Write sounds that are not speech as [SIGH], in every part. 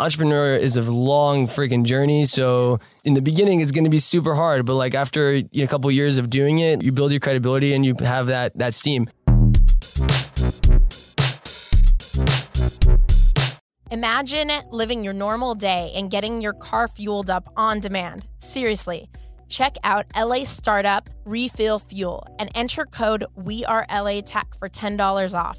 entrepreneur is a long freaking journey. So in the beginning, it's going to be super hard, but like after a couple years of doing it, you build your credibility and you have that that steam. Imagine living your normal day and getting your car fueled up on demand. Seriously. Check out LA Startup Refill Fuel and enter code WeAreLATech for $10 off.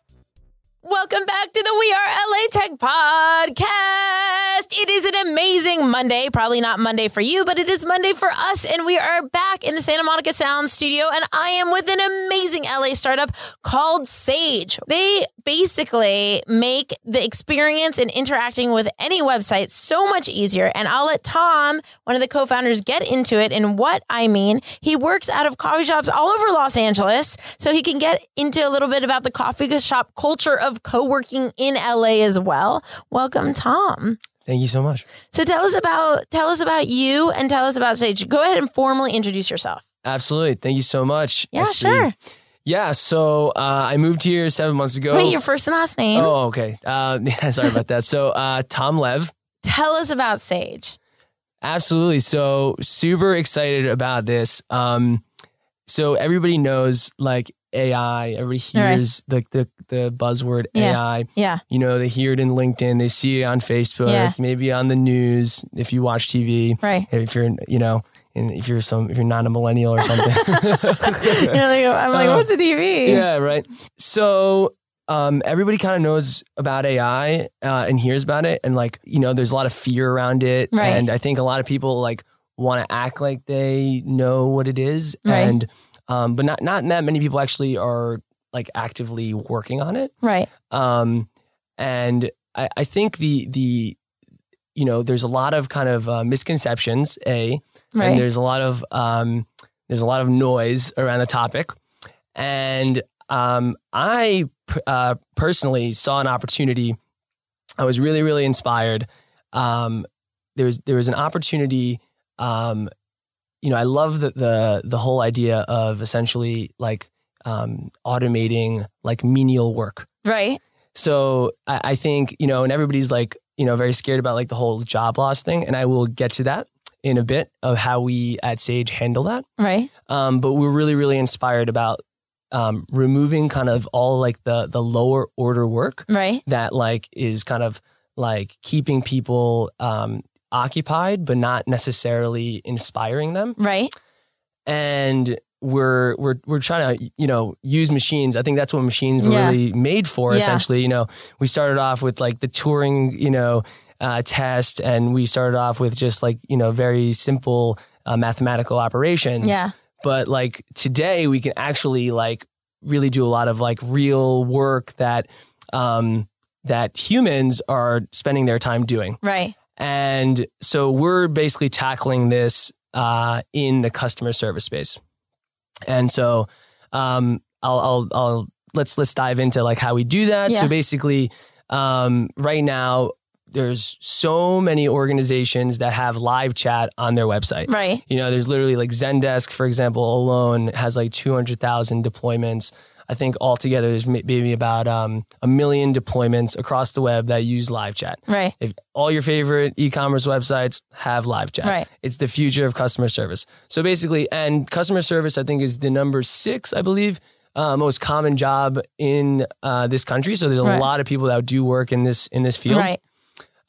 Welcome back to the We Are LA Tech podcast. It is an amazing Monday. Probably not Monday for you, but it is Monday for us. And we are back in the Santa Monica Sound studio. And I am with an amazing LA startup called Sage. They basically make the experience in interacting with any website so much easier. And I'll let Tom, one of the co founders, get into it and what I mean. He works out of coffee shops all over Los Angeles, so he can get into a little bit about the coffee shop culture of co working in LA as well. Welcome, Tom. Thank you so much. So tell us about tell us about you and tell us about Sage. Go ahead and formally introduce yourself. Absolutely. Thank you so much. Yeah, sure. Yeah, so uh, I moved here seven months ago. Wait, your first and last name. Oh, okay. Uh, [LAUGHS] yeah, sorry about that. So, uh, Tom Lev. Tell us about Sage. Absolutely. So, super excited about this. Um, so everybody knows like AI. Everybody Right. hears the, the the buzzword Yeah. AI. Yeah. You know, they hear it in LinkedIn. They see it on Facebook. Yeah. Maybe on the news if you watch TV. Right. If you're, you know, and if you're some, if you're not a millennial or something. [LAUGHS] [LAUGHS] You're like, I'm like, Uh, what's a TV? Yeah, right. So um, everybody kind of knows about AI uh, and hears about it, and like you know, there's a lot of fear around it, Right. and I think a lot of people like want to act like they know what it is, Right. and um, but not not that many people actually are like actively working on it. Right. Um, and I, I think the the you know, there's a lot of kind of uh, misconceptions. A Right. and there's a lot of um, there's a lot of noise around the topic, and um, I uh, personally saw an opportunity. I was really really inspired. Um, there was there was an opportunity. Um, you know, I love the the the whole idea of essentially like um, automating like menial work. right. So I, I think, you know, and everybody's like, you know, very scared about like the whole job loss thing. And I will get to that in a bit of how we at Sage handle that. Right. Um, but we're really, really inspired about um, removing kind of all like the the lower order work Right. that like is kind of like keeping people um, occupied, but not necessarily inspiring them Right. and we're we're we're trying to you know use machines. I think that's what machines were Yeah. really made for. Yeah. Essentially, you know, we started off with like the Turing, you know, uh, test, and we started off with just like you know very simple uh, mathematical operations. Yeah. But like today, we can actually like really do a lot of like real work that um, that humans are spending their time doing. Right. And so we're basically tackling this uh, in the customer service space. And so um, I'll, I'll, I'll let's let's dive into like how we do that. Yeah. So basically, um, right now there's so many organizations that have live chat on their website. Right. You know, there's literally like Zendesk, for example, alone has like 200,000 deployments. I think altogether there's maybe about um, a million deployments across the web that use live chat. Right. If all your favorite e-commerce websites have live chat. Right. It's the future of customer service. So basically, and customer service, I think, is the number six, I believe, uh, most common job in uh, this country. So there's a Right. lot of people that do work in this in this field. Right.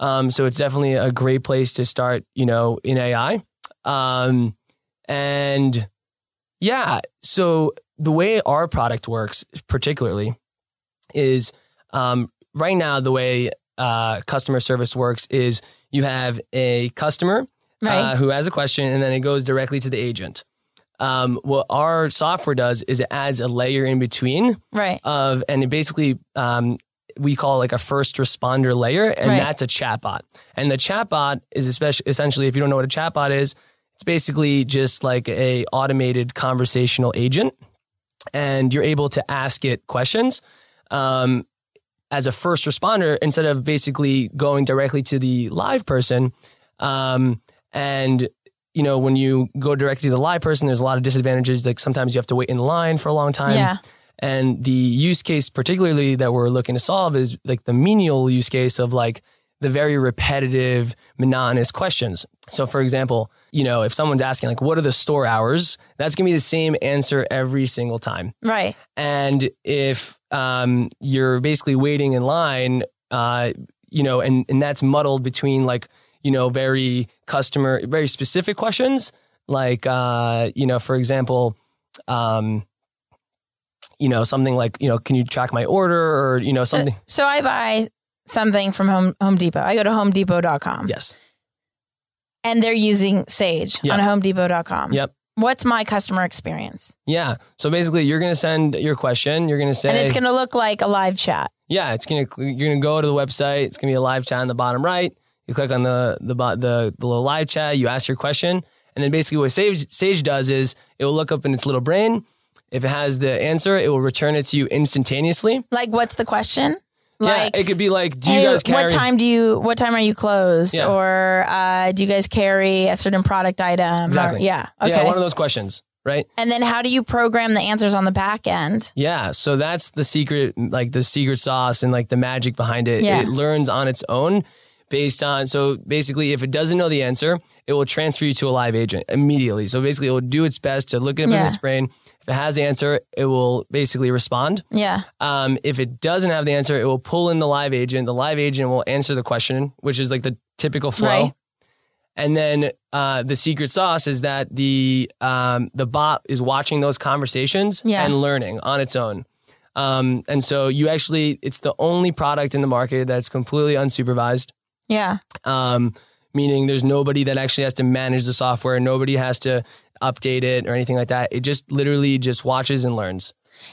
Um, so it's definitely a great place to start, you know, in AI. Um, and yeah, so the way our product works, particularly, is um, right now the way uh, customer service works is you have a customer Right. uh, who has a question, and then it goes directly to the agent. Um, what our software does is it adds a layer in between right. of, and it basically um, we call it like a first responder layer, and Right. that's a chatbot. And the chatbot is especially essentially, if you don't know what a chatbot is, it's basically just like a automated conversational agent, and you're able to ask it questions. Um, as a first responder, instead of basically going directly to the live person, um, and you know when you go directly to the live person, there's a lot of disadvantages. Like sometimes you have to wait in line for a long time. Yeah. And the use case, particularly that we're looking to solve, is like the menial use case of like the very repetitive, monotonous questions. So, for example, you know, if someone's asking, like, what are the store hours? That's going to be the same answer every single time. Right. And if um, you're basically waiting in line, uh, you know, and, and that's muddled between like, you know, very customer, very specific questions, like, uh, you know, for example, um, you know, something like, you know, can you track my order or, you know, something. So I buy something from Home Home Depot. I go to homedepot.com yes. and they're using Sage Yeah. on homedepot.com. Yep. What's my customer experience? Yeah. So basically, you're going to send your question. You're going to say, and it's going to look like a live chat. yeah, it's going to, you're going to go to the website. It's going to be a live chat on the bottom right. You click on the, the, the, the little live chat, you ask your question. And then basically what Sage, Sage does is it will look up in its little brain. If it has the answer, it will return it to you instantaneously. Like, what's the question? Like, yeah, it could be like, do you hey, guys carry? what time do you? What time are you closed? Yeah. Or uh, do you guys carry a certain product item? Or- Exactly. yeah. Okay. Yeah, one of those questions, right? and then how do you program the answers on the back end? Yeah, so that's the secret, like the secret sauce and like the magic behind it. Yeah. It learns on its own based on, so basically, if it doesn't know the answer, it will transfer you to a live agent immediately. So basically, it will do its best to look it up Yeah. in its brain. If it has the answer, it will basically respond. Yeah. Um, if it doesn't have the answer, it will pull in the live agent. The live agent will answer the question, which is like the typical flow. Right. And then uh, the secret sauce is that the um, the bot is watching those conversations Yeah. and learning on its own. Um, and so you actually, it's the only product in the market that's completely unsupervised. Yeah. Um, meaning there's nobody that actually has to manage the software. Nobody has to update it or anything like that. It just literally just watches and learns.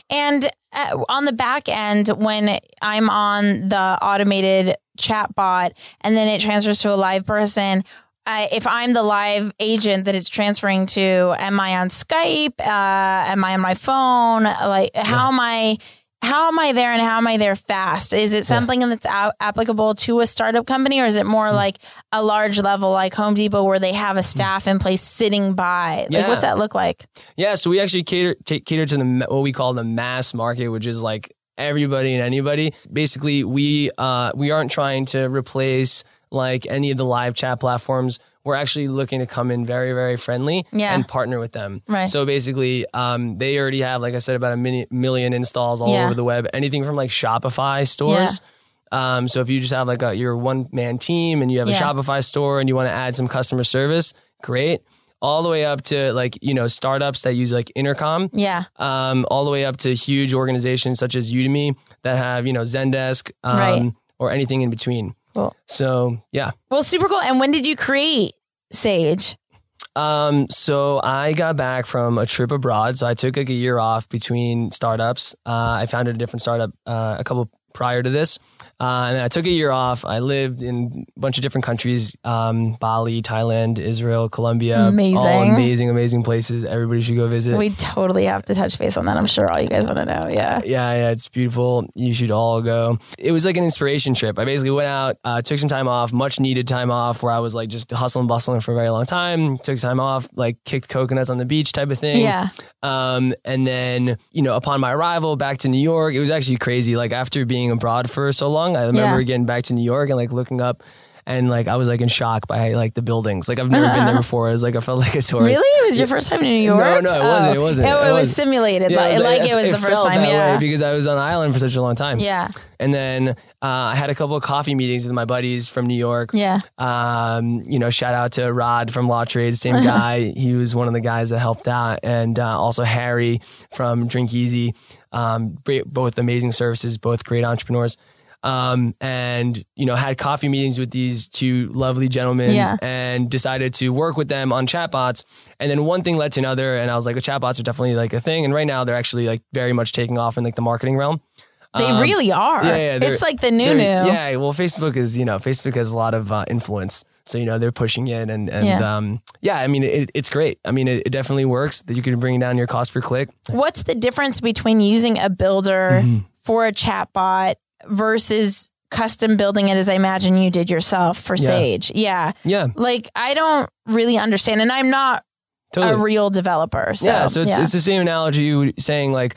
And uh, on the back end, when I'm on the automated chat bot and then it transfers to a live person, uh, if I'm the live agent that it's transferring to, am I on Skype? Uh, am I on my phone? Like, how am I? How am I there and how am I there fast? Is it something that's a- applicable to a startup company or is it more like a large level like Home Depot where they have a staff in place sitting by? Like, Yeah. what's that look like? Yeah, so we actually cater ta- cater to the what we call the mass market, which is like everybody and anybody. Basically, we uh, we aren't trying to replace like any of the live chat platforms. We're actually looking to come in very very friendly Yeah. and partner with them. Right. So basically, um, they already have, like I said, about a mini- million installs all Yeah. over the web. Anything from like Shopify stores. Um, so if you just have like a your one man team and you have a Shopify store and you want to add some customer service, great. All the way up to like you know startups that use like Intercom, Yeah. um, all the way up to huge organizations such as Udemy that have you know Zendesk um, Right. or anything in between. Cool. So yeah. Well, super cool. And when did you create Sage? Um, so I got back from a trip abroad. So I took like a year off between startups. Uh, I founded a different startup uh, a couple prior to this. Uh, and I took a year off. I lived in a bunch of different countries um, Bali, Thailand, Israel, Colombia. Amazing. All amazing, amazing places. Everybody should go visit. We totally have to touch base on that. I'm sure all you guys want to know. Yeah. Yeah, yeah, it's beautiful. You should all go. It was like an inspiration trip. I basically went out, uh, took some time off, much needed time off, where I was like just hustling, bustling for a very long time. Took time off, like kicked coconuts on the beach type of thing. Yeah. Um, and then you know, upon my arrival back to New York, it was actually crazy. Like after being abroad for so long, I remember Yeah. getting back to New York and like looking up. And like I was like in shock by like the buildings. Like I've never been there before. I was like I felt [LAUGHS] like a tourist. Really? It was your first time in New York? No, no, it wasn't. It wasn't. It, It it was simulated, Yeah, like, was like it was it the first time. that Yeah. way because I was on island for such a long time. Yeah. And then uh, I had a couple of coffee meetings with my buddies from New York. Yeah. Um, you know, shout out to Rod from Law Trade, same guy. he was one of the guys that helped out, and uh, also Harry from Drink Easy. Um, both amazing services, both great entrepreneurs. Um, and you know had coffee meetings with these two lovely gentlemen Yeah. and decided to work with them on chatbots and then one thing led to another and i was like the chatbots are definitely like a thing and right now they're actually like very much taking off in like the marketing realm They Um, really are. yeah, yeah, it's like the new new. yeah well facebook is you know facebook has a lot of uh, influence so you know they're pushing it and and Yeah. um, yeah i mean it, it's great i mean it, it definitely works that you can bring down your cost per click What's the difference between using a builder Mm-hmm. for a chatbot versus custom building it as I imagine you did yourself for Yeah. Sage? Yeah. yeah Like I don't really understand and I'm not totally a real developer. So, yeah, so it's, yeah. it's the same analogy you saying like,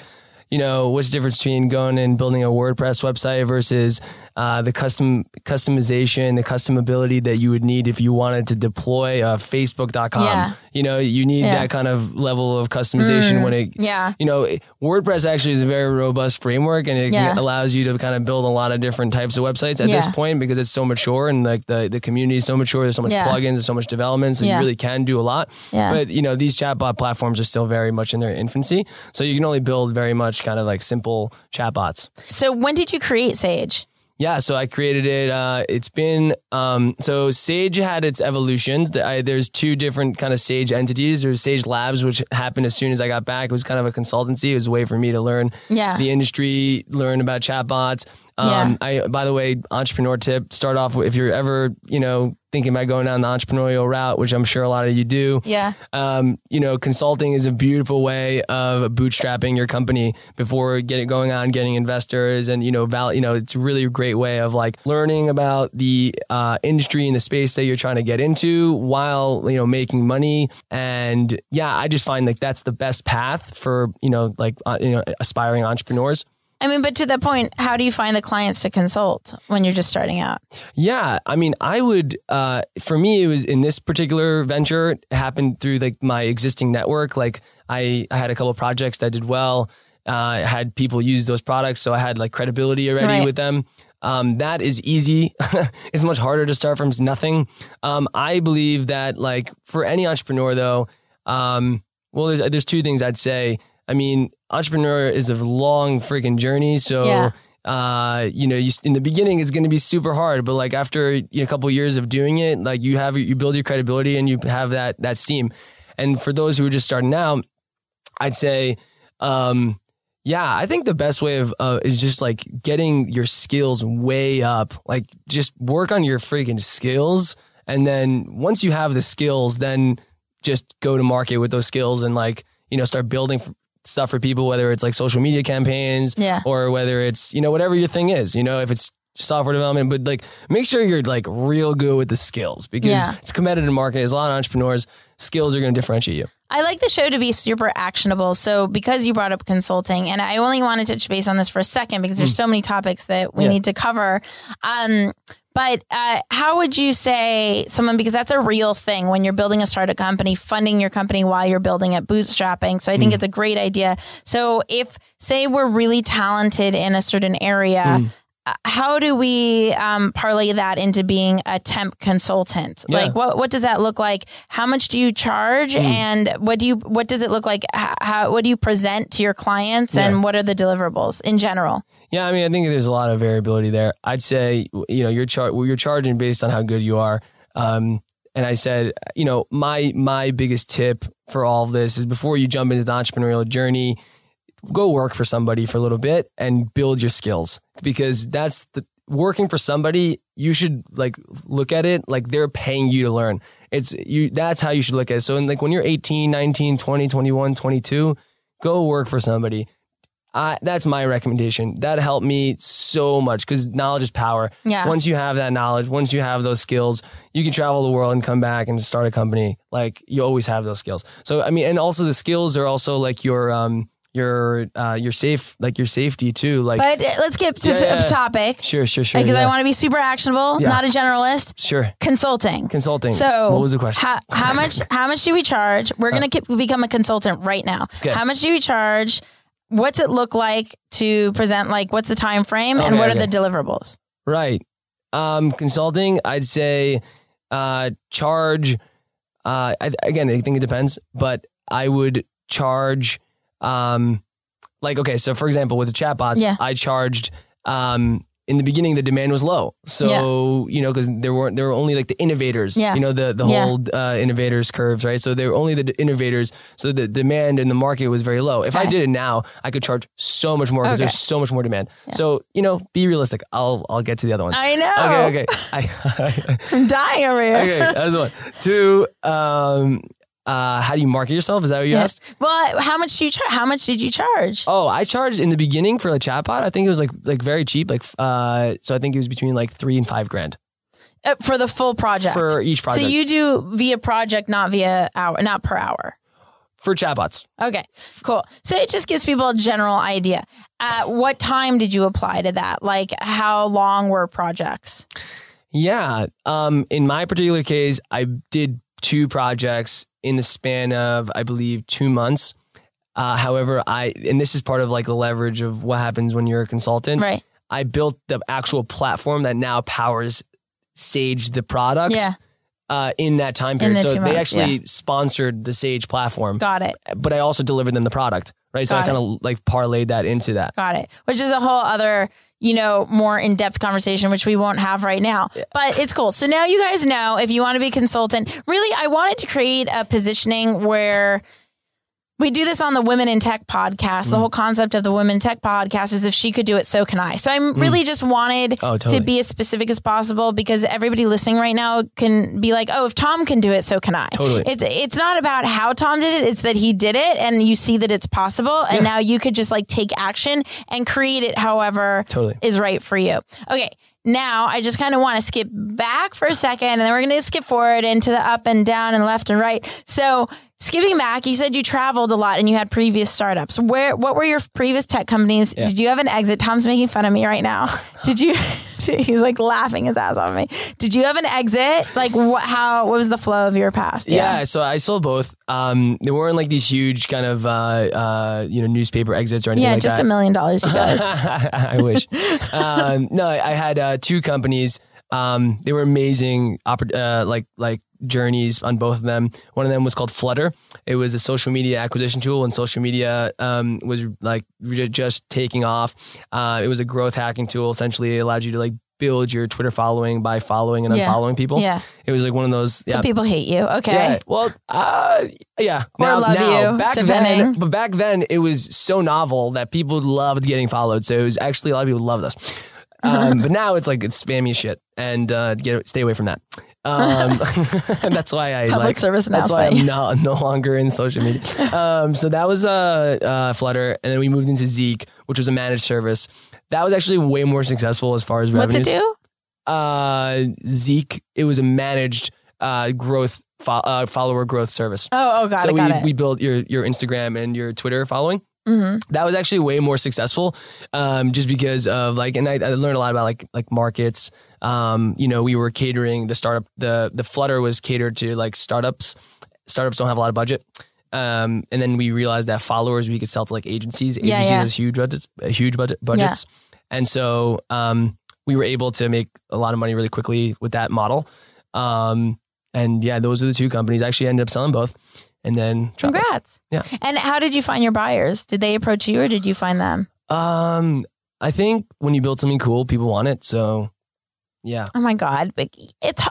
you know, what's the difference between going and building a WordPress website versus uh, the custom customization, the customability that you would need if you wanted to deploy a Facebook.com. Yeah. You know, you need Yeah. that kind of level of customization when it, yeah. you know, WordPress actually is a very robust framework and it Yeah. allows you to kind of build a lot of different types of websites at this point because it's so mature and like the, the community is so mature. There's so much plugins, there's so much development. So you really can do a lot. Yeah. But, you know, these chatbot platforms are still very much in their infancy. So you can only build very much kind of like simple chatbots. So when did you create Sage? Yeah, so I created it. Uh, it's been um, so Sage had its evolutions. I, there's two different kind of Sage entities. There's Sage Labs, which happened as soon as I got back. It was kind of a consultancy. It was a way for me to learn Yeah. the industry, learn about chatbots. Um, I, by the way, entrepreneur tip: start off if you're ever, you know, thinking about going down the entrepreneurial route, which I'm sure a lot of you do. Yeah. Um, you know, consulting is a beautiful way of bootstrapping your company before getting going on, getting investors, and you know, val- you know, it's a really a great way of like learning about the uh, industry and the space that you're trying to get into while you know making money. And yeah, I just find like that's the best path for you know, like uh, you know, aspiring entrepreneurs. I mean, but to that point, how do you find the clients to consult when you're just starting out? Yeah, I mean, I would. Uh, for me, it was in this particular venture it happened through like my existing network. Like I, I had a couple of projects that did well. Uh, I had people use those products, so I had like credibility already Right. with them. Um, that is easy. [LAUGHS] it's much harder to start from nothing. Um, I believe that like for any entrepreneur though, um, well, there's there's two things I'd say. I mean, entrepreneur is a long freaking journey, so Yeah. uh, you know, you, in the beginning it's going to be super hard, but like after you know, a couple years of doing it, like you have you build your credibility and you have that that steam. And for those who are just starting out, I'd say, um, yeah, I think the best way of uh, is just like getting your skills way up. Like just work on your freaking skills, and then once you have the skills, then just go to market with those skills and like you know start building stuff for people, whether it's like social media campaigns Yeah. or whether it's you know whatever your thing is. You know if it's software development, but like make sure you're like real good with the skills because Yeah. it's competitive market. There's a lot of entrepreneurs. Skills are going to differentiate you. I like the show to be super actionable. So because you brought up consulting, and I only want to touch base on this for a second because there's so many topics that we. Yeah. need to cover. Um, but uh, how would you say someone because that's a real thing when you're building a startup company, funding your company while you're building it, bootstrapping. So I think it's a great idea. So if say we're really talented in a certain area. Hmm. Uh, How do we um, parlay that into being a temp consultant? Yeah. Like, what what does that look like? How much do you charge, Hmm. and what do you what does it look like? How, how what do you present to your clients, Yeah. and what are the deliverables in general? Yeah, I mean, I think there's a lot of variability there. I'd say, you know, you're char- well, you're charging based on how good you are. Um, and I said, you know, my my biggest tip for all of this is before you jump into the entrepreneurial journey, go work for somebody for a little bit and build your skills because that's the working for somebody you should like look at it like they're paying you to learn it's you that's how you should look at it so in, like when you're 18 19 20 21 22 go work for somebody I, that's my recommendation. That helped me so much because knowledge is power. Yeah. Once you have that knowledge, once you have those skills, you can travel the world and come back and start a company. Like you always have those skills. So I mean, and also the skills are also like your um your uh your safe like your safety too. Like But uh, let's get to Yeah, to yeah. topic sure, sure, sure. because I want to be super actionable, Yeah. not a generalist. sure Consulting. consulting. So what was the question? How, how much? [LAUGHS] How much do we charge? We're gonna ke- become a consultant right now. Okay. How much do we charge? What's it look like to present? Like, what's the time frame, and Okay, what are the deliverables? Right. Um, consulting, I'd say uh, charge. Uh, I, again, I think it depends, but I would charge. Um, like okay, so for example, with the chatbots, Yeah. I charged um, in the beginning the demand was low. So you know because there weren't there were only like the innovators. Yeah. You know the the Yeah. whole uh, innovators curves right. So there were only the innovators. So the demand in the market was very low. If I did it now, I could charge so much more because Okay. there's so much more demand. So you know be realistic. I'll I'll get to the other ones. I know. Okay, okay. I, [LAUGHS] I'm dying over here. okay, that's one. Two, um, uh, how do you market yourself? Is that what you Yeah. asked? Well, how much do you charge? How much did you charge? Oh, I charged in the beginning for a chatbot. I think it was like like very cheap. Like, uh, so I think it was between like three and five grand Uh, for the full project. for each project So you do via project, not via hour, not per hour. for chatbots. Okay, cool. So it just gives people a general idea. At what time did you apply to that? Like, how long were projects? Yeah. Um, in my particular case, I did two projects in the span of, I believe, two months. Uh, however, I and this is part of like the leverage of what happens when you're a consultant. Right. I built the actual platform that now powers Sage, the product. Yeah. Uh, in that time period, the so they months, actually sponsored the Sage platform, Got it. but I also delivered them the product, right? So I Got kind of like parlayed that into that. Got it. Which is a whole other, you know, more in depth conversation, which we won't have right now. But it's cool. So now you guys know if you want to be a consultant, really, I wanted to create a positioning where we do this on the Women in Tech podcast. Mm. The whole concept of the Women in Tech podcast is if she could do it, so can I. So I'm really just wanted Oh, totally. to be as specific as possible because everybody listening right now can be like, oh, if Tom can do it, so can I. Totally. It's it's not about how Tom did it, it's that he did it and you see that it's possible. And now you could just like take action and create it however Totally. is right for you. Okay. Now I just kind of want to skip back for a second and then we're going to skip forward into the up and down and left and right. So skipping back, you said you traveled a lot and you had previous startups. Where, what were your previous tech companies? Yeah. Did you have an exit? Tom's making fun of me right now. [LAUGHS] Did you, [LAUGHS] he's like laughing his ass off me. Did you have an exit? Like what, how, what was the flow of your past? Yeah. so I sold both. Um, they weren't like these huge kind of uh, uh, you know newspaper exits or anything Yeah. like just that. a million dollars, you guys. [LAUGHS] I wish. um, no, I had uh, two companies. Um, they were amazing, uh, like like journeys on both of them. One of them was called Flutter. It was a social media acquisition tool, and social media um, was like just taking off. Uh, it was a growth hacking tool. Essentially, it allowed you to like build your Twitter following by following and Yeah. unfollowing people. yeah. It was like one of those. Yeah, people hate you. Okay. yeah. Well, uh, yeah. Or love you, back depending. then, but back then it was so novel that people loved getting followed. So it was actually a lot of people loved us. [LAUGHS] Um, but now it's like it's spammy shit, and uh, get stay away from that. Um, and [LAUGHS] [LAUGHS] that's why I public like, service That's why I'm no no longer in social media. [LAUGHS] Um, so that was uh, uh, Flutter, and then we moved into Zeek, which was a managed service. That was actually way more successful as far as What's revenues it do? uh, Zeek. It was a managed uh, growth fo- uh, follower growth service. Oh, oh, got so it, we, it. we built your your Instagram and your Twitter following. Hmm That was actually way more successful, um, just because of like, and I, I learned a lot about like like markets. Um, you know, we were catering the startup. The the Flutter was catered to like startups. Startups don't have a lot of budget. Um, and then we realized that followers we could sell to like agencies. Agencies yeah. has huge budgets, uh, huge budget budgets, and so um, we were able to make a lot of money really quickly with that model. Um, and yeah, those are the two companies. I actually ended up selling both, and then it. Congrats. Yeah. And how did you find your buyers? Did they approach you or did you find them? Um, I think when you build something cool, people want it. So, yeah, Oh my God, it's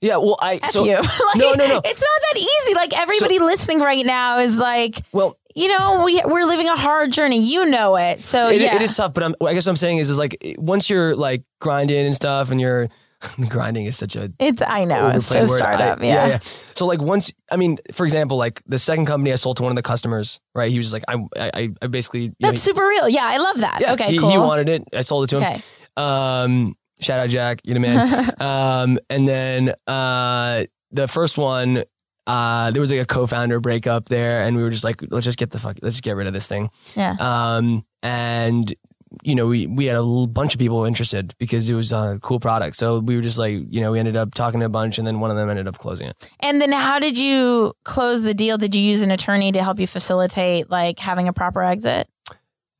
yeah. Well, I F so you. [LAUGHS] like, no, no, no. It's not that easy. Like everybody listening right now is like, well, you know, we we're living a hard journey. You know it. So it, yeah. it is tough. But I'm, I guess what I'm saying is, is like once you're like grinding and stuff, and you're [LAUGHS] grinding is such a It's I know. It's so word. startup. I- yeah. So like once, I mean, for example, like the second company I sold to one of the customers, right? He was like, I, I, I basically, you know, That's super real. Yeah, I love that. yeah, okay, he, cool. he wanted it. I sold it to him. okay. Um, shout out Jack, you the man. [LAUGHS] um, and then uh, the first one, uh, there was like a co-founder breakup there, and we were just like, let's just get the fuck, let's just get rid of this thing. Yeah. Um, and you know, we we had a bunch of people interested because it was a cool product. So we were just like, you know, we ended up talking to a bunch, and then one of them ended up closing it. And then how did you close the deal? Did you use an attorney to help you facilitate like having a proper exit?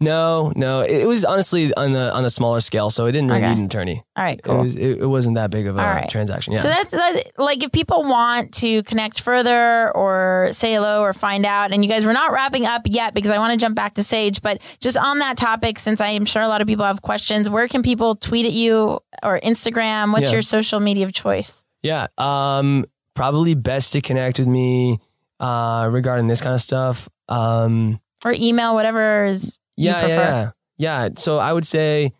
No, no. It, it was honestly on the on the smaller scale, so it didn't really Okay. need an attorney. All right, It, cool. was, it, it wasn't that big of a All right. transaction. Yeah. So that's that, like if people want to connect further or say hello or find out, and you guys, we're not wrapping up yet because I want to jump back to Sage, but just on that topic, since I am sure a lot of people have questions, where can people tweet at you or Instagram? What's Yeah. your social media of choice? Yeah. Um, probably best to connect with me uh, regarding this kind of stuff. Um, Or email, whatever is yeah, yeah, yeah, yeah. So I would say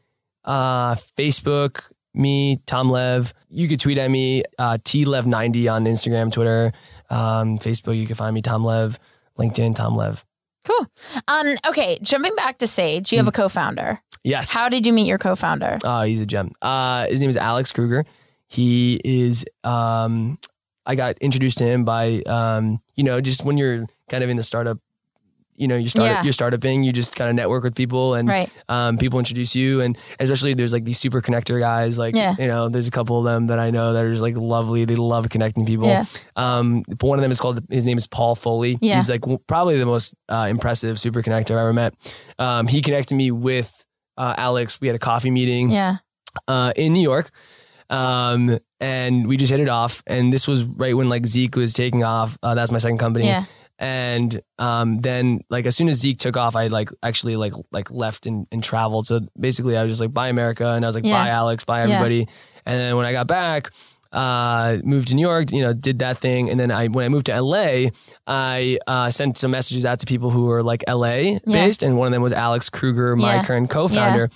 uh, Facebook, me, Tom Lev. You could tweet at me, uh, tlev90 on Instagram, Twitter, um, Facebook. You can find me, Tom Lev. LinkedIn, Tom Lev. Cool. Um, okay, jumping back to Sage, you have a co-founder. Yes. How did you meet your co-founder? Oh, he's a gem. Uh, his name is Alex Kruger. He is. Um, I got introduced to him by, um, you know, just when you're kind of in the startup, you know, you start Yeah. you're startuping, you just kind of network with people, and Right. um, people introduce you, and especially there's like these super connector guys, like Yeah. you know, there's a couple of them that I know that are just like lovely. They love connecting people. Yeah. Um, one of them is called his name is Paul Foley. Yeah. He's like w- probably the most uh, impressive super connector I've ever met. Um, he connected me with uh, Alex. We had a coffee meeting Yeah. uh, in New York. Um, and we just hit it off. And this was right when like Zeke was taking off. Uh, that's my second company. Yeah. And um, then like as soon as Zeke took off, I like actually like like left and, and traveled. So basically, I was just like bye America, and I was like Yeah. bye Alex, bye Yeah. everybody. And then when I got back, uh, moved to New York, you know, did that thing, and then I when I moved to LA, I uh, sent some messages out to people who were like LA based, and one of them was Alex Kruger, my Yeah. current co-founder,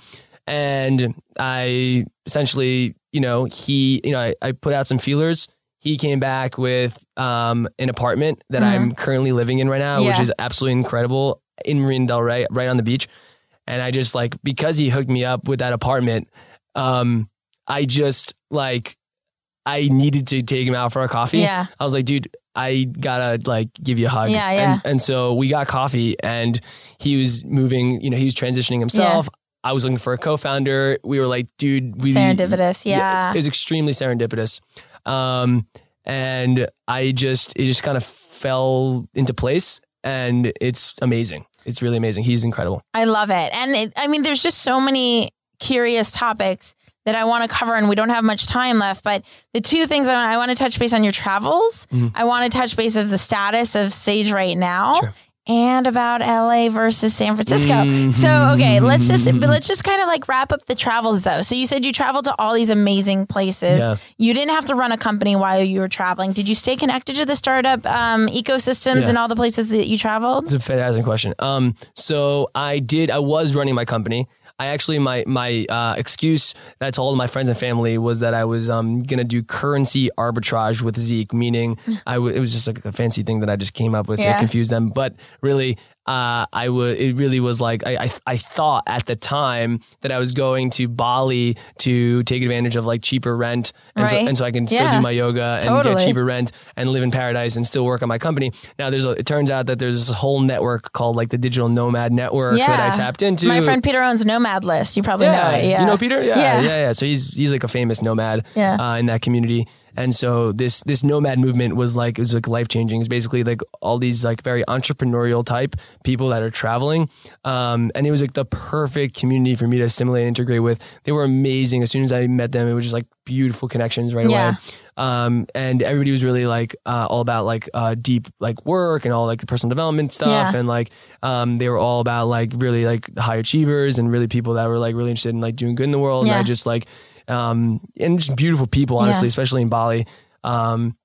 and I essentially, you know, he, you know, I, I put out some feelers. He came back with um, an apartment that I'm currently living in right now, which Mm-hmm. Is absolutely incredible in Marina Del Rey, right on the beach. And I just like because he hooked me up with that apartment, um, I just like I needed to take him out for a coffee. Yeah. I was like, dude, I gotta like give you a hug. Yeah, yeah. And, and so we got coffee, and he was moving. You know, he was transitioning himself. I was looking for a co-founder. We were like, dude, we Serendipitous. Yeah. it was extremely serendipitous. Um, and I just it just kind of fell into place, and it's amazing. It's really amazing. He's incredible. I love it. And it, I mean, there's just so many curious topics that I want to cover, and we don't have much time left. But the two things I want, I want to touch base on your travels. I want to touch base of the status of Sage right now. Sure. And about LA versus San Francisco. Mhm. So okay, let's just let's just kind of like wrap up the travels though. So you said you traveled to all these amazing places. Yeah. You didn't have to run a company while you were traveling. Did you stay connected to the startup um, ecosystems Yeah. and all the places that you traveled? It's a fantastic question. Um, so I did. I was running my company. I actually my my uh, excuse that I told my friends and family was that I was um, gonna do currency arbitrage with Zeke, meaning I w- it was just like a fancy thing that I just came up with Yeah. to confuse them. But really, uh, I would. It really was like I, I I thought at the time that I was going to Bali to take advantage of like cheaper rent, and so Right. and so I can still Yeah. do my yoga and Totally. get cheaper rent and live in paradise and still work on my company. Now there's a, it turns out that there's this whole network called like the Digital Nomad Network that I tapped into. My friend Peter owns Nomad List. You probably yeah, know it. Yeah. you know Peter? Yeah, Yeah. yeah, yeah, So he's he's like a famous nomad Yeah. uh, in that community. And so this this nomad movement was like it was like life changing. It's basically like all these like very entrepreneurial type people that are traveling, um, and it was like the perfect community for me to assimilate and integrate with. They were amazing. As soon as I met them, it was just like beautiful connections right Yeah. away. Um, and everybody was really like uh, all about like uh, deep like work and all like the personal development stuff, Yeah. and like um, they were all about like really like high achievers and really people that were like really interested in like doing good in the world. Yeah. And I just like um, and just beautiful people, honestly, Yeah. especially in Bali. Um,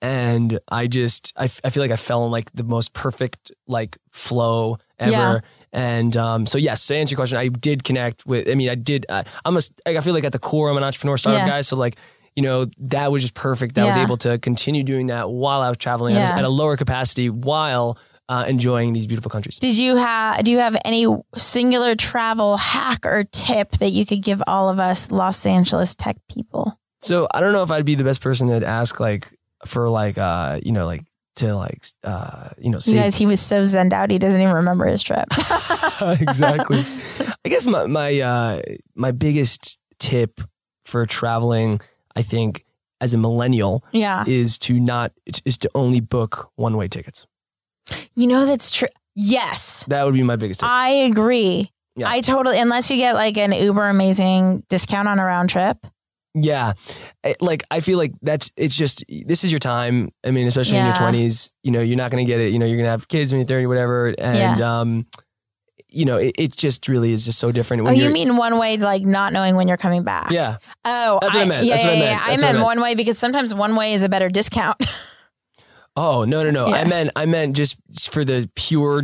and I just I, f- I feel like I fell in like the most perfect like flow ever. Yeah. And um, so yes, to answer your question, I did connect with. I mean, I did. Uh, I'm a. I feel like at the core, I'm an entrepreneur startup Yeah. guy. So like, you know, that was just perfect. That I was able to continue doing that while I was traveling Yeah. at a lower capacity while uh, enjoying these beautiful countries. Did you have? Do you have any singular travel hack or tip that you could give all of us Los Angeles tech people? So I don't know if I'd be the best person to ask like for like uh you know like to like uh you know save guys, he was so zenned out, he doesn't even remember his trip. [LAUGHS] [LAUGHS] exactly. I guess my my uh, my biggest tip for traveling, I think, as a millennial, yeah, is to not is to only book one way tickets. You know that's true. Yes. That would be my biggest tip. I agree. Yeah. I totally, unless you get like an uber amazing discount on a round trip. Yeah. I- Like I feel like that's it's just this is your time. I mean, especially in your twenties, you know, you're not gonna get it, you know, you're gonna have kids when you're thirty, whatever. And um, you know, it, it just really is just so different Oh, when you you're mean one way, like not knowing when you're coming back? Yeah. Oh, That's what I meant. Yeah, That's what I yeah, meant. yeah. I I meant. one way because sometimes one way is a better discount. [LAUGHS] Oh, no, no, no. I meant I meant just for the pure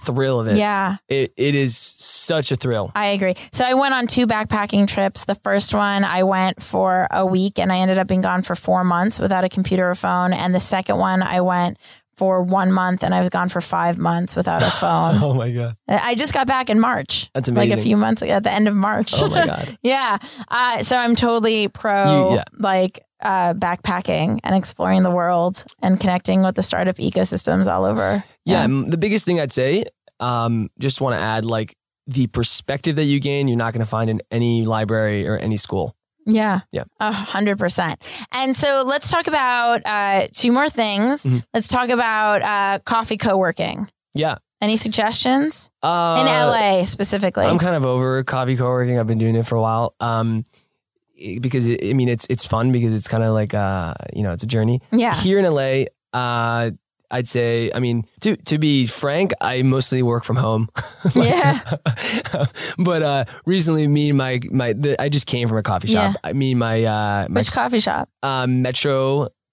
thrill of it. yeah, It it is such a thrill. I agree. So I went on two backpacking trips. The first one I went for a week and I ended up being gone for four months without a computer or phone. And the second one I went for one month and I was gone for five months without a phone. [LAUGHS] Oh my god. I just got back in March. That's amazing. Like a few months ago, at the end of March. Oh my [LAUGHS] god. yeah. Uh, so I'm totally pro You- yeah. like uh, backpacking and exploring the world and connecting with the startup ecosystems all over. Yeah, m- the biggest thing I'd say, um, just want to add like the perspective that you gain, you're not going to find in any library or any school. Yeah. Yeah. A hundred percent. And so let's talk about uh, two more things. Mhm. Let's talk about uh, coffee co-working. Yeah. Any suggestions Uh, in LA specifically? I'm kind of over coffee co-working. I've been doing it for a while. Um, because it, I mean, it's it's fun because it's kind of like uh, you know, it's a journey. yeah. Here in LA, uh, I'd say, I mean, to to be frank, I mostly work from home. [LAUGHS] Yeah. [LAUGHS] but uh, recently, me and my my the, I just came from a coffee shop. Yeah. I mean, my uh, my Which coffee shop? uh,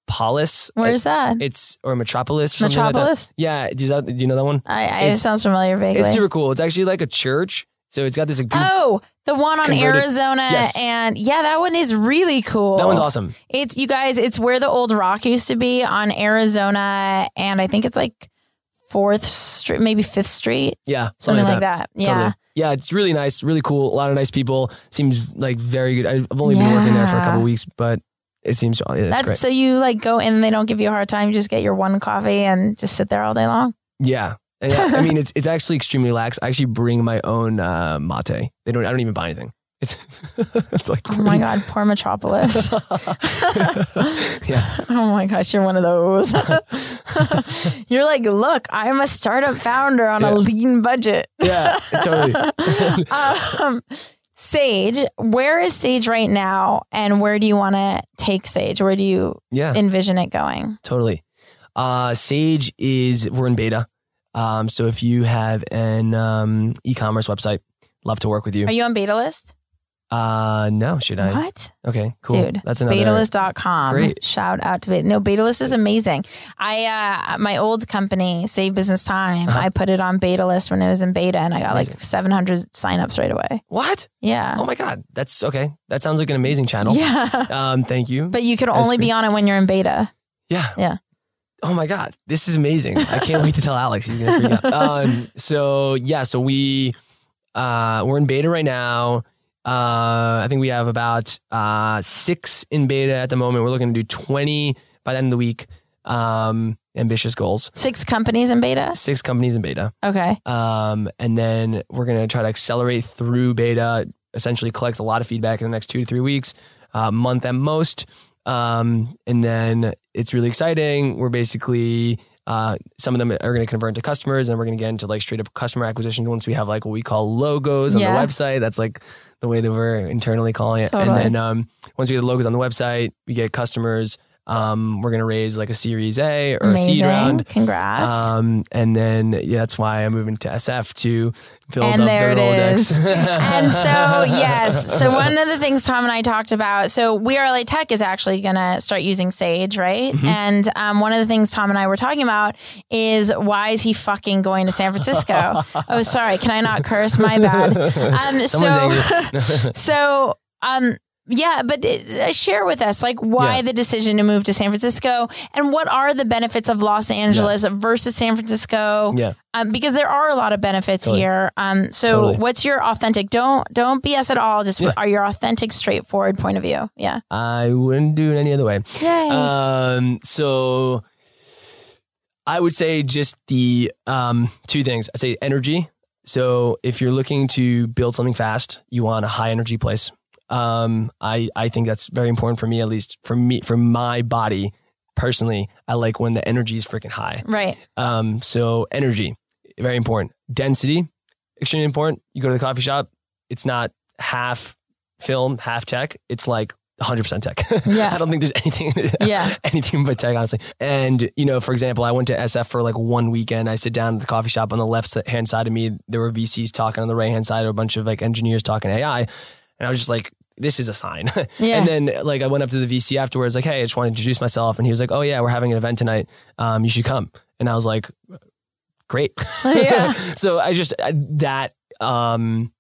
Metropolis. Where's that? It's or Metropolis. Or something like that. Metropolis? Yeah. Do you, do you know that one? I, I, it sounds familiar vaguely. It's super cool. It's actually like a church. So it's got this like. Oh, the one on Converted- Arizona Yes. and yeah, that one is really cool. That one's awesome. It's you guys, it's where the old rock used to be on Arizona and I think it's like Fourth Street, maybe Fifth Street, Yeah. something, like that. Yeah. Totally. Yeah, it's really nice, really cool. A lot of nice people. Seems like very good. I've only been working there for a Yeah. couple weeks, but it seems yeah, That's great. so you like go in and they don't give you a hard time. You just get your one coffee and just sit there all day long. Yeah. Yeah, I mean, [LAUGHS] it's it's actually extremely lax. I actually bring my own uh, mate. They don't. I don't even buy anything. It's [LAUGHS] it's like Oh my God, poor Metropolis. [LAUGHS] yeah. oh my gosh, you're one of those. you're like, look, I'm a startup founder on Yeah. a lean budget. Yeah. Totally. um, Sage, where is Sage right now, and where do you want to take Sage? Where do you Yeah. envision it going? Totally. Uh, Sage is we're in beta. Um, so if you have an um, e-commerce website, love to work with you. Are you on Beta List? Uh, no, should I? What? Okay, cool. Dude, That's another. betalist.com. Great. Shout out to Beta. No, Betalist is amazing. I uh my old company, Save Business Time, Uh-huh. I put it on Betalist when it was in beta and I got Amazing. like 700 signups right away. What? Yeah. Oh my god, that's okay. That sounds like an amazing channel. Yeah. Um, thank you. But you can That's only be on it when you're in beta. Yeah. Yeah. Oh my God. This is amazing. I can't wait to tell Alex. He's to freak out. Um, so yeah, so we, uh, we're in beta right now. Uh, I think we have about, uh, six in beta at the moment. We're looking to do 20 by the end of the week. Um, ambitious goals. Six companies in beta. Six companies in beta. Okay. Um, and then we're to try to accelerate through beta, essentially collect a lot of feedback in the next two to three weeks, uh, month at most. Um, and then it's really exciting. We're basically, uh, some of them are going to convert into customers and we're going to get into like straight up customer acquisition once we have like what we call logos on Yeah. the website. That's like the way that we're internally calling it. Totally. And then, um, once we get the logos on the website, we get customers. Um, we're going to raise like a series A or a seed round. Congrats. Um, and then yeah, that's why I'm moving to SF to build And up there their Rolodex. [LAUGHS] and so, yes. So, one of the things Tom and I talked about, so We Are LA Tech is actually going to start using Sage, right? Mhm. And um, one of the things Tom and I were talking about is why is he fucking going to San Francisco? [LAUGHS] oh, sorry. Can I not curse? My bad. [LAUGHS] Um, so, so, um, yeah, but uh, share with us like why Yeah. the decision to move to San Francisco and what are the benefits of Los Angeles versus San Francisco? yeah, um, because there are a lot of benefits Totally. here. Um, so Totally. what's your authentic? Don't don't BS at all. Just Yeah. are your authentic, straightforward point of view. Yeah. I wouldn't do it any other way. Yay. Um, so I would say just the um, two things. I say energy. So if you're looking to build something fast, you want a high energy place. Um, I I think that's very important for me, at least for me, for my body personally. I like when the energy is freaking high. right. Um, so energy. very important. Density, extremely important. You go to the coffee shop, it's not half film, half tech. It's like 100% tech. [LAUGHS] Yeah. I don't think there's anything [LAUGHS] Yeah. anything but tech honestly. And you know, for example, I went to SF for like one weekend. I sit down at the coffee shop on the left hand side of me, there were VCs talking on the right hand side, a bunch of like engineers talking AI, and I was just like this is a sign. [LAUGHS] Yeah. and then like I went up to the VC afterwards like, "Hey, I just want to introduce myself." And he was like, "Oh yeah, we're having an event tonight. Um, you should come." And I was like, "Great." [LAUGHS] Yeah. [LAUGHS] so I just I- that um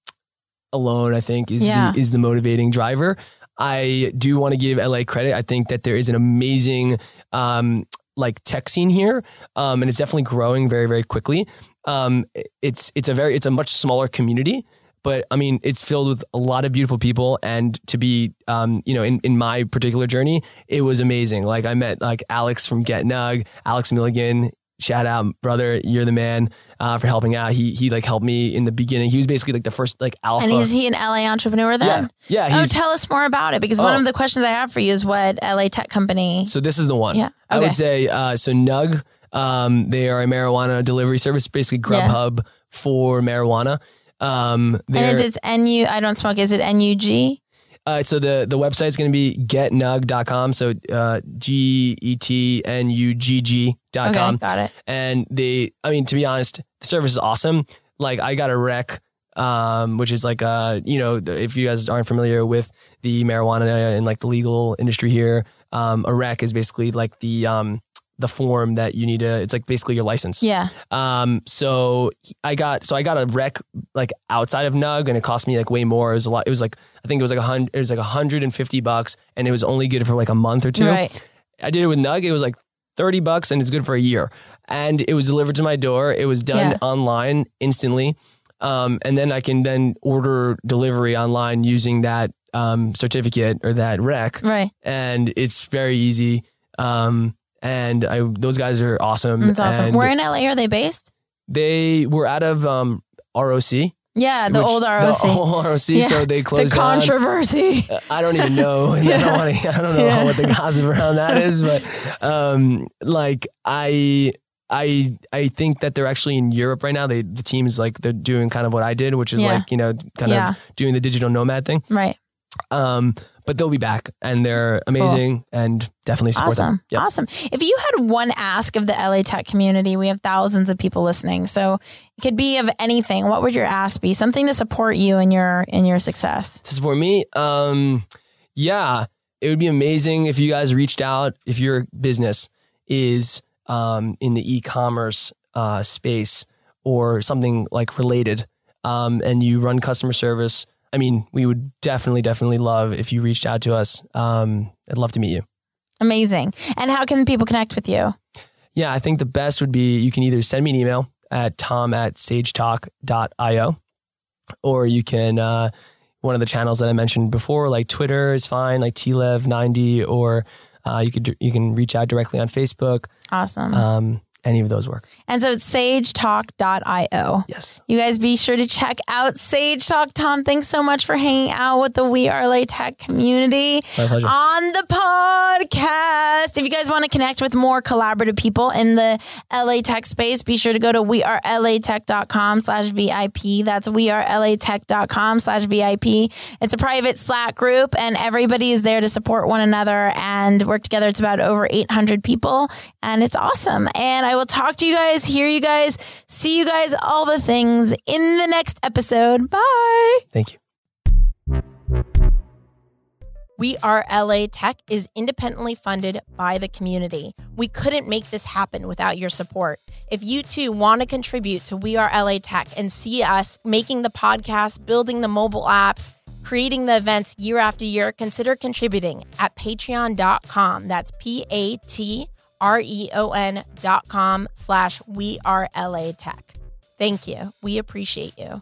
alone I think is Yeah. the is the motivating driver. I do want to give LA credit. I think that there is an amazing um like tech scene here. Um and it's definitely growing very very quickly. Um it's it's a very it's a much smaller community. But I mean, it's filled with a lot of beautiful people, and to be, um, you know, in, in my particular journey, it was amazing. Like I met like Alex from Get Nug, Alex Milligan. Shout out, brother, you're the man uh, for helping out. He he like helped me in the beginning. He was basically like the first like alpha. And is he an LA entrepreneur then? yeah, yeah. Oh, tell us more about it because one Oh. of the questions I have for you is what LA tech company. So this is the one. Yeah. I would say uh, so. Nug, um, they are a marijuana delivery service, basically Yeah. Grubhub for marijuana. Um, And is it NU? I don't smoke. Is it NUG? uh, so the the website's going to be getnug.com. So uh, G E T N U G G dot Okay, com. got it. And the, I mean, to be honest, the service is awesome. Like I got a rec, um, which is like, uh, you know, if you guys aren't familiar with the marijuana and like the legal industry here, um, a rec is basically like the, um, the form that you need to, it's like basically your license. Yeah. Um, so I got, so I got a rec like outside of Nug and it cost me like way more. It was a lot. It was like, I think it was like a hundred, it was like a hundred and fifty bucks and it was only good for like a month or two. Right. I did it with Nug. It was like 30 bucks and it's good for a year. And it was delivered to my door. It was done Yeah. online instantly. Um, and then I can then order delivery online using that um, certificate or that rec. Right. And it's very easy. Um, and I, those guys are awesome. That's awesome. And Where in LA are they based? they were out of um, ROC. Yeah, the which- old The ROC. [LAUGHS] old ROC. Yeah. So they The closed down. controversy. I don't even know. And [LAUGHS] I don't want to. I don't know Yeah. what the gossip around that is, but um, like I. I I think that they're actually in Europe right now. They the team is like they're doing kind of what I did, which is Yeah. like you know kind Yeah. of doing the digital nomad thing. Right. Um, but they'll be back and they're amazing and definitely support Awesome. them. Yep. Awesome. If you had one ask of the LA tech community, we have thousands of people listening. So it could be of anything. What would your ask be? Something to support you in your in your success. to support me. Um, yeah, it would be amazing if you guys reached out. If your business is um, in the e-commerce uh, space or something like related, um, and you run customer service. I mean, we would definitely, definitely love if you reached out to us. Um, I'd love to meet you. Amazing. And how can people connect with you? Yeah, I think the best would be you can either send me an email at tom at sagetalk.io or you can, uh, one of the channels that I mentioned before, like Twitter is fine, like tlev90, or uh, you could you can reach out directly on Facebook. Awesome. Um, any of those work. and so it's sagetalk.io. Yes. You guys be sure to check out Sage Talk. Tom, thanks so much for hanging out with the We Are LA Tech community on the podcast. If you guys want to connect with more collaborative people in the LA Tech space, be sure to go to wearelatech.com slash VIP. That's wearelatech.com slash VIP. It's a private Slack group and everybody is there to support one another and work together. It's about over 800 people and it's awesome. And I will talk to you guys, hear you guys, see you guys, all the things in the next episode. Bye. Thank you. We Are LA Tech is independently funded by the community. We couldn't make this happen without your support. If you too want to contribute to We Are LA Tech and see us making the podcast, building the mobile apps, creating the events year after year, consider contributing at patreon.com. That's P A T R E O N dot com slash We Are LA Tech. Thank you. We appreciate you.